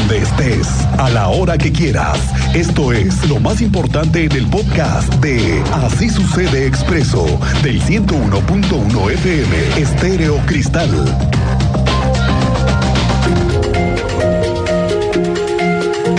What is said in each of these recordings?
donde estés, a la hora que quieras. Esto es lo más importante en el podcast de Así sucede expreso del 101.1 FM Estéreo Cristal.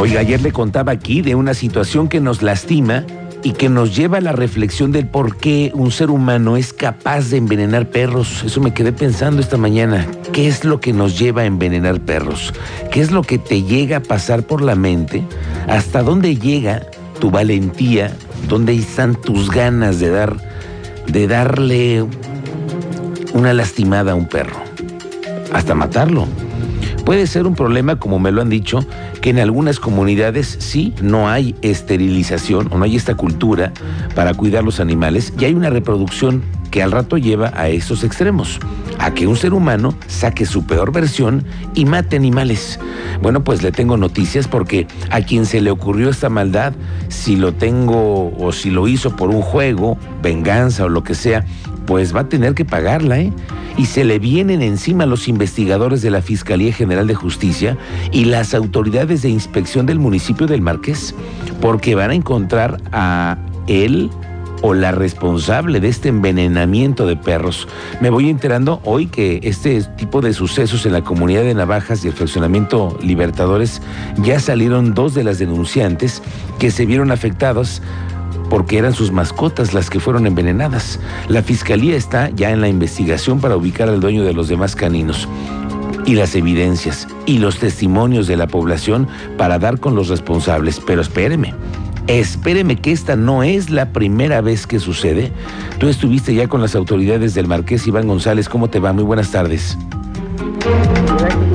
Oiga, ayer le contaba aquí de una situación que nos lastima y que nos lleva a la reflexión del por qué un ser humano es capaz de envenenar perros. Eso me quedé pensando esta mañana. ¿Qué es lo que nos lleva a envenenar perros? ¿Qué es lo que te llega a pasar por la mente? ¿Hasta dónde llega tu valentía? ¿Dónde están tus ganas de dar de darle una lastimada a un perro? Hasta matarlo. Puede ser un problema, como me lo han dicho, que en algunas comunidades sí no hay esterilización o no hay esta cultura para cuidar los animales y hay una reproducción que al rato lleva a esos extremos, a que un ser humano saque su peor versión y mate animales. Bueno, pues le tengo noticias porque a quien se le ocurrió esta maldad, si lo tengo o si lo hizo por un juego, venganza o lo que sea, pues va a tener que pagarla, ¿eh? Y se le vienen encima los investigadores de la Fiscalía General de Justicia y las autoridades de inspección del municipio del Marqués, porque van a encontrar a él o la responsable de este envenenamiento de perros. Me voy enterando hoy que este tipo de sucesos en la comunidad de Navajas y el fraccionamiento Libertadores ya salieron dos de las denunciantes que se vieron afectados porque eran sus mascotas las que fueron envenenadas. La fiscalía está ya en la investigación para ubicar al dueño de los demás caninos y las evidencias y los testimonios de la población para dar con los responsables. Pero espéreme, espéreme que esta no es la primera vez que sucede. Tú estuviste ya con las autoridades del Marqués Iván González. ¿Cómo te va? Muy buenas tardes.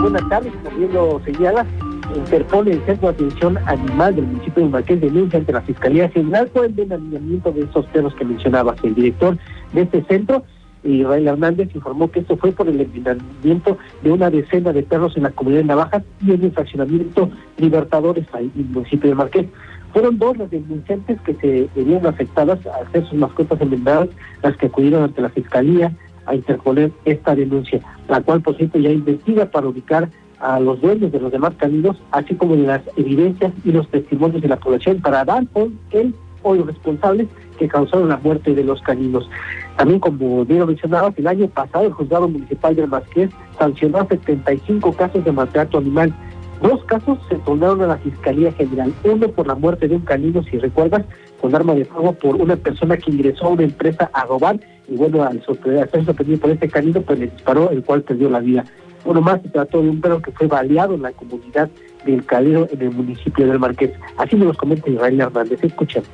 Buenas tardes, como bien lo señala, Interpol, el Centro de Atención Animal del municipio de Marqués, denuncia ante la Fiscalía General por el envenenamiento de esos perros que mencionabas. El director de este centro, Israel Hernández, informó que esto fue por el envenenamiento de una decena de perros en la comunidad de Navajas y el fraccionamiento Libertadores, ahí en el municipio de Marqués. Fueron dos las denunciantes que se verían afectadas al ser sus mascotas envenenadas, las que acudieron ante la Fiscalía a interponer esta denuncia, la cual, por cierto, ya investiga para ubicar a los dueños de los demás caninos, así como de las evidencias y los testimonios de la población para dar con él o los responsables que causaron la muerte de los caninos. También, como bien lo mencionaba, el año pasado el juzgado municipal de Masqués sancionó 75 casos de maltrato animal. Dos casos se tornaron a la Fiscalía General. Uno por la muerte de un canino, si recuerdas, con arma de fuego por una persona que ingresó a una empresa a robar y bueno, al ser sorprendido por este canino, pues le disparó, el cual perdió la vida. Uno más se trató de un perro que fue baleado en la comunidad del Calero en el municipio del Marqués. Así nos lo comenta Israel Hernández. Escuchemos.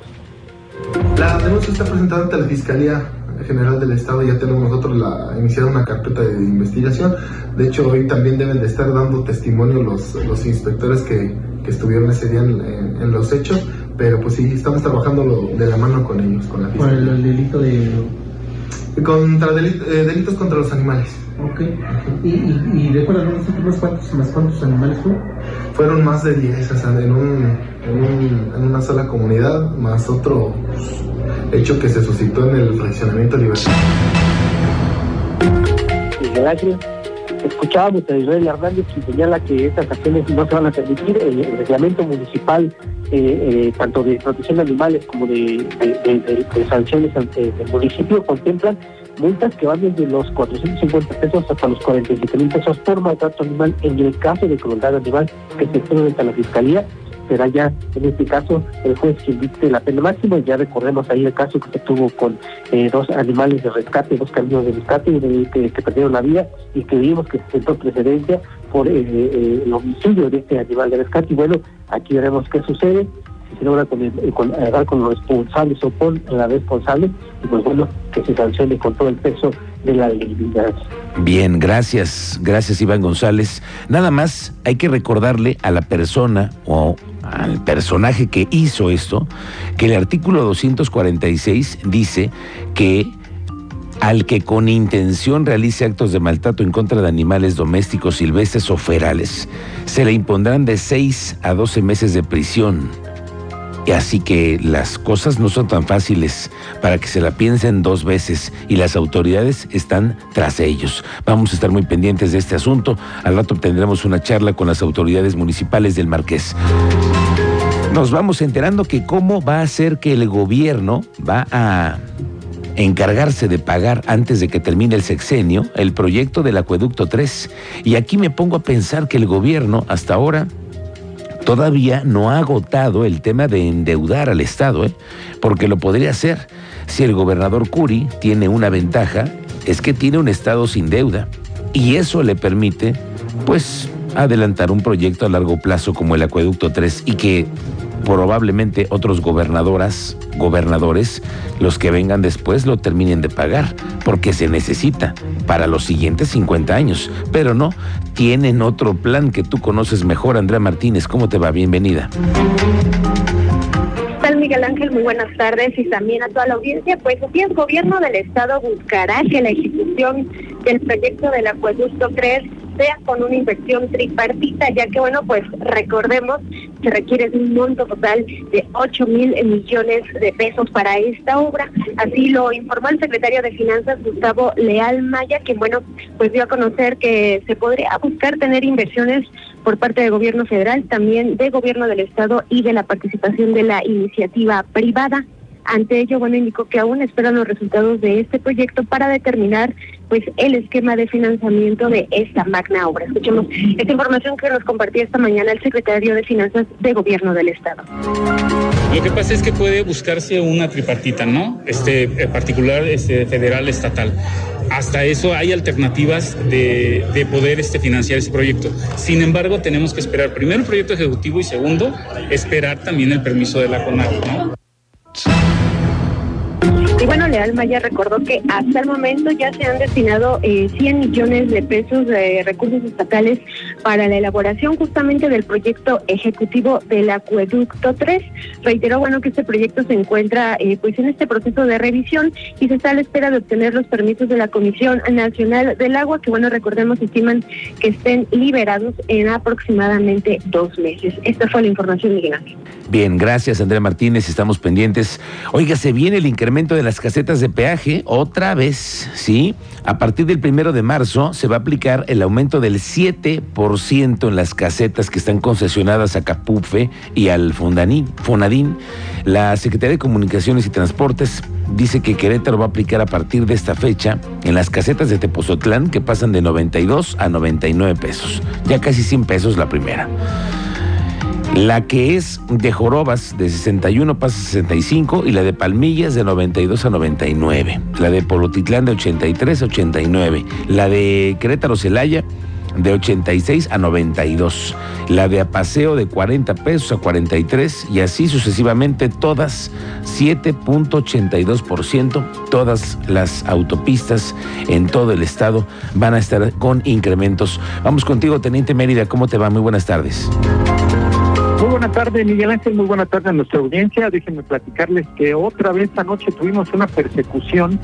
La denuncia está presentada ante la Fiscalía General del Estado. Ya tenemos nosotros la, iniciada una carpeta de investigación. De hecho, hoy también deben de estar dando testimonio los, los inspectores que, que estuvieron ese día en, en, los hechos. Pero pues sí, estamos trabajando de la mano con ellos, con la Fiscalía. ¿Por el, delito de...? Contra eh, delitos contra los animales. Ok. ¿Y, y, y recuerdan los últimos cuántos, más cuántos animales fueron? Fueron más de 10, o sea, en, un, en, un, en una sola comunidad, más otro hecho que se suscitó en el fraccionamiento Libertad. Miguel Ángel, escuchábamos a Israel Hernández que señala que estas acciones no se van a permitir. El, el reglamento municipal, eh, eh, tanto de protección de animales como de, de, de, de sanciones ante el municipio, contemplan multas que van desde los 450 pesos hasta los 47 mil pesos por maltrato animal en el caso de crueldad animal que se expone ante la fiscalía será ya en este caso el juez quien dicte la pena máxima. Ya recordemos ahí el caso que se tuvo con eh, dos animales de rescate, dos caminos de rescate que, perdieron la vida y que vimos que se sentó precedencia por eh, eh, el homicidio de este animal de rescate. Y bueno, aquí veremos qué sucede se logra con, el, con, hablar con los responsables o con la responsable y pues bueno, que se sancione con todo el peso de la legalidad. Bien, gracias, gracias Iván González. Nada más hay que recordarle a la persona o al personaje que hizo esto que el artículo 246 dice que al que con intención realice actos de maltrato en contra de animales domésticos, silvestres o ferales, se le impondrán de 6 a 12 meses de prisión así que las cosas no son tan fáciles para que se la piensen dos veces y las autoridades están tras ellos. Vamos a estar muy pendientes de este asunto. Al rato tendremos una charla con las autoridades municipales del Marqués. Nos vamos enterando que cómo va a ser que el gobierno va a encargarse de pagar antes de que termine el sexenio el proyecto del acueducto 3. Y aquí me pongo a pensar que el gobierno hasta ahora todavía no ha agotado el tema de endeudar al Estado, ¿eh? porque lo podría hacer. Si el gobernador Curi tiene una ventaja, es que tiene un Estado sin deuda. Y eso le permite, pues, adelantar un proyecto a largo plazo como el Acueducto 3 y que probablemente otros gobernadoras, gobernadores, los que vengan después lo terminen de pagar, porque se necesita para los siguientes 50 años. Pero no, tienen otro plan que tú conoces mejor, Andrea Martínez. ¿Cómo te va? Bienvenida. Miguel Ángel? Muy buenas tardes y también a toda la audiencia. Pues el gobierno del estado buscará que la ejecución del proyecto del acueducto 3 sea con una inversión tripartita, ya que, bueno, pues recordemos, se requiere un monto total de 8 mil millones de pesos para esta obra. Así lo informó el secretario de Finanzas, Gustavo Leal Maya, que, bueno, pues dio a conocer que se podría buscar tener inversiones por parte del gobierno federal, también de gobierno del estado y de la participación de la iniciativa privada. Ante ello, bueno, indicó que aún esperan los resultados de este proyecto para determinar pues el esquema de financiamiento de esta magna obra. Escuchemos esta información que nos compartía esta mañana el secretario de Finanzas de Gobierno del Estado. Lo que pasa es que puede buscarse una tripartita, ¿no? Este particular, este federal, estatal. Hasta eso hay alternativas de, de poder este, financiar ese proyecto. Sin embargo, tenemos que esperar primero el proyecto ejecutivo y segundo, esperar también el permiso de la CONAGO, ¿no? Y bueno, Leal Maya recordó que hasta el momento ya se han destinado eh, 100 millones de pesos de recursos estatales para la elaboración justamente del proyecto ejecutivo del acueducto 3. Reiteró, bueno, que este proyecto se encuentra eh, pues en este proceso de revisión y se está a la espera de obtener los permisos de la Comisión Nacional del Agua, que bueno, recordemos, estiman que estén liberados en aproximadamente dos meses. Esta fue la información, Miguel Ángel. Bien, gracias Andrea Martínez, estamos pendientes. Oiga, se viene el incremento de las casetas de peaje otra vez, ¿sí? A partir del primero de marzo se va a aplicar el aumento del 7% en las casetas que están concesionadas a Capufe y al Fonadín. La Secretaría de Comunicaciones y Transportes dice que Querétaro va a aplicar a partir de esta fecha en las casetas de Tepozotlán que pasan de 92 a 99 pesos, ya casi 100 pesos la primera. La que es de Jorobas de 61 pasa a 65 y la de Palmillas de 92 a 99. La de Polotitlán de 83 a 89. La de Querétaro Celaya de 86 a 92. La de Apaseo de 40 pesos a 43 y así sucesivamente todas 7.82%. Todas las autopistas en todo el estado van a estar con incrementos. Vamos contigo, Teniente Mérida. ¿Cómo te va? Muy buenas tardes. Buena tarde, Miguel Ángel. Muy buena tarde a nuestra audiencia. Déjenme platicarles que otra vez anoche tuvimos una persecución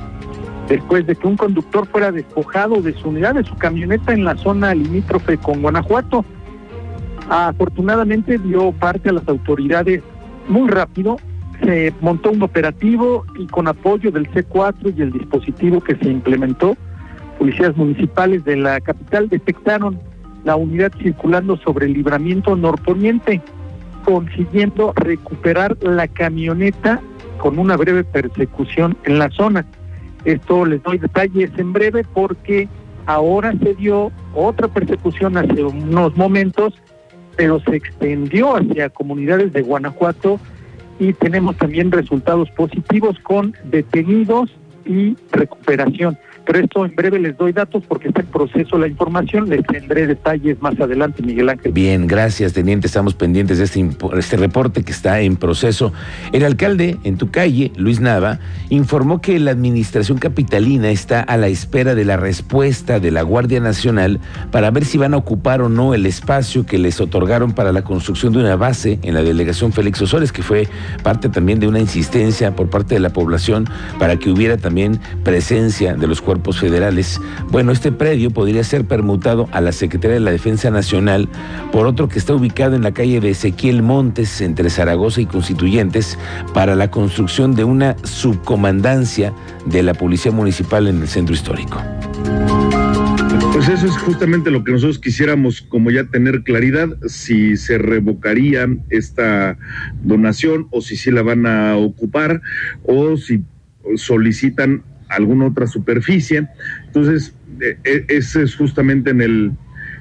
después de que un conductor fuera despojado de su unidad, de su camioneta en la zona limítrofe con Guanajuato. Afortunadamente dio parte a las autoridades muy rápido. Se montó un operativo y con apoyo del C4 y el dispositivo que se implementó, policías municipales de la capital detectaron la unidad circulando sobre el libramiento norponiente consiguiendo recuperar la camioneta con una breve persecución en la zona. Esto les doy detalles en breve porque ahora se dio otra persecución hace unos momentos, pero se extendió hacia comunidades de Guanajuato y tenemos también resultados positivos con detenidos y recuperación. Pero esto en breve les doy datos porque está en proceso la información. Les tendré detalles más adelante, Miguel Ángel. Bien, gracias, teniente. Estamos pendientes de este, este reporte que está en proceso. El alcalde en tu calle, Luis Nava, informó que la administración capitalina está a la espera de la respuesta de la Guardia Nacional para ver si van a ocupar o no el espacio que les otorgaron para la construcción de una base en la delegación Félix Osores, que fue parte también de una insistencia por parte de la población para que hubiera también también presencia de los cuerpos federales. Bueno, este predio podría ser permutado a la Secretaría de la Defensa Nacional por otro que está ubicado en la calle de Ezequiel Montes, entre Zaragoza y Constituyentes, para la construcción de una subcomandancia de la Policía Municipal en el centro histórico. Pues eso es justamente lo que nosotros quisiéramos como ya tener claridad, si se revocaría esta donación o si sí la van a ocupar o si solicitan alguna otra superficie. Entonces, e, e, ese es justamente en el,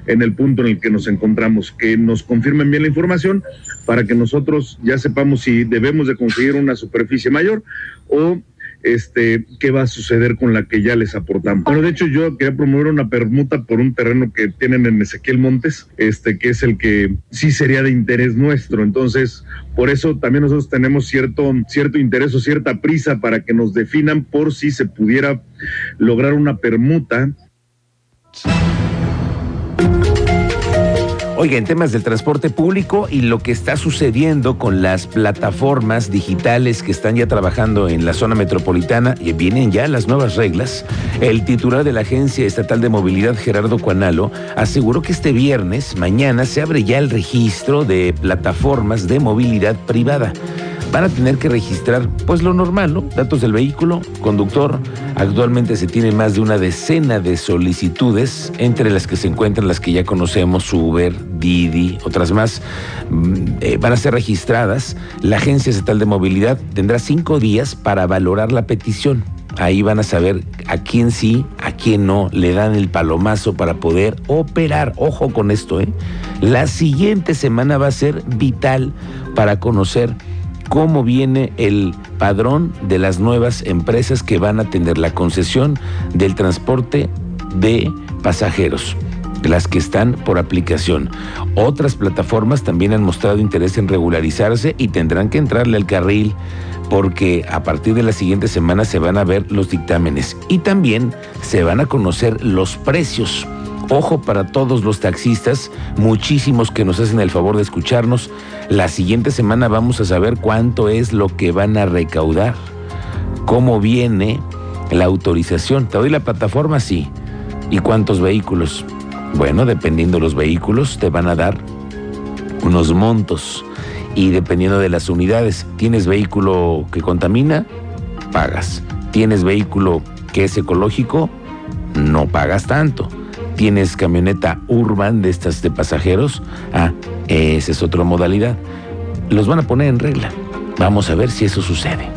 en el punto en el que nos encontramos, que nos confirmen bien la información para que nosotros ya sepamos si debemos de conseguir una superficie mayor o este, qué va a suceder con la que ya les aportamos. Bueno, de hecho yo quería promover una permuta por un terreno que tienen en Ezequiel Montes, este, que es el que sí sería de interés nuestro. Entonces, por eso también nosotros tenemos cierto, cierto interés o cierta prisa para que nos definan por si se pudiera lograr una permuta. Oiga, en temas del transporte público y lo que está sucediendo con las plataformas digitales que están ya trabajando en la zona metropolitana y vienen ya las nuevas reglas, el titular de la Agencia Estatal de Movilidad, Gerardo Cuanalo, aseguró que este viernes, mañana, se abre ya el registro de plataformas de movilidad privada van a tener que registrar pues lo normal, ¿no? Datos del vehículo, conductor. Actualmente se tiene más de una decena de solicitudes, entre las que se encuentran las que ya conocemos, Uber, Didi, otras más, mm, eh, van a ser registradas. La Agencia Estatal de Movilidad tendrá cinco días para valorar la petición. Ahí van a saber a quién sí, a quién no, le dan el palomazo para poder operar. Ojo con esto, ¿eh? La siguiente semana va a ser vital para conocer cómo viene el padrón de las nuevas empresas que van a tener la concesión del transporte de pasajeros las que están por aplicación. Otras plataformas también han mostrado interés en regularizarse y tendrán que entrarle al carril porque a partir de la siguiente semana se van a ver los dictámenes y también se van a conocer los precios Ojo para todos los taxistas, muchísimos que nos hacen el favor de escucharnos. La siguiente semana vamos a saber cuánto es lo que van a recaudar, cómo viene la autorización. ¿Te doy la plataforma? Sí. ¿Y cuántos vehículos? Bueno, dependiendo de los vehículos, te van a dar unos montos. Y dependiendo de las unidades, ¿tienes vehículo que contamina? Pagas. ¿Tienes vehículo que es ecológico? No pagas tanto tienes camioneta urban de estas de pasajeros, ah, esa es otra modalidad. Los van a poner en regla. Vamos a ver si eso sucede.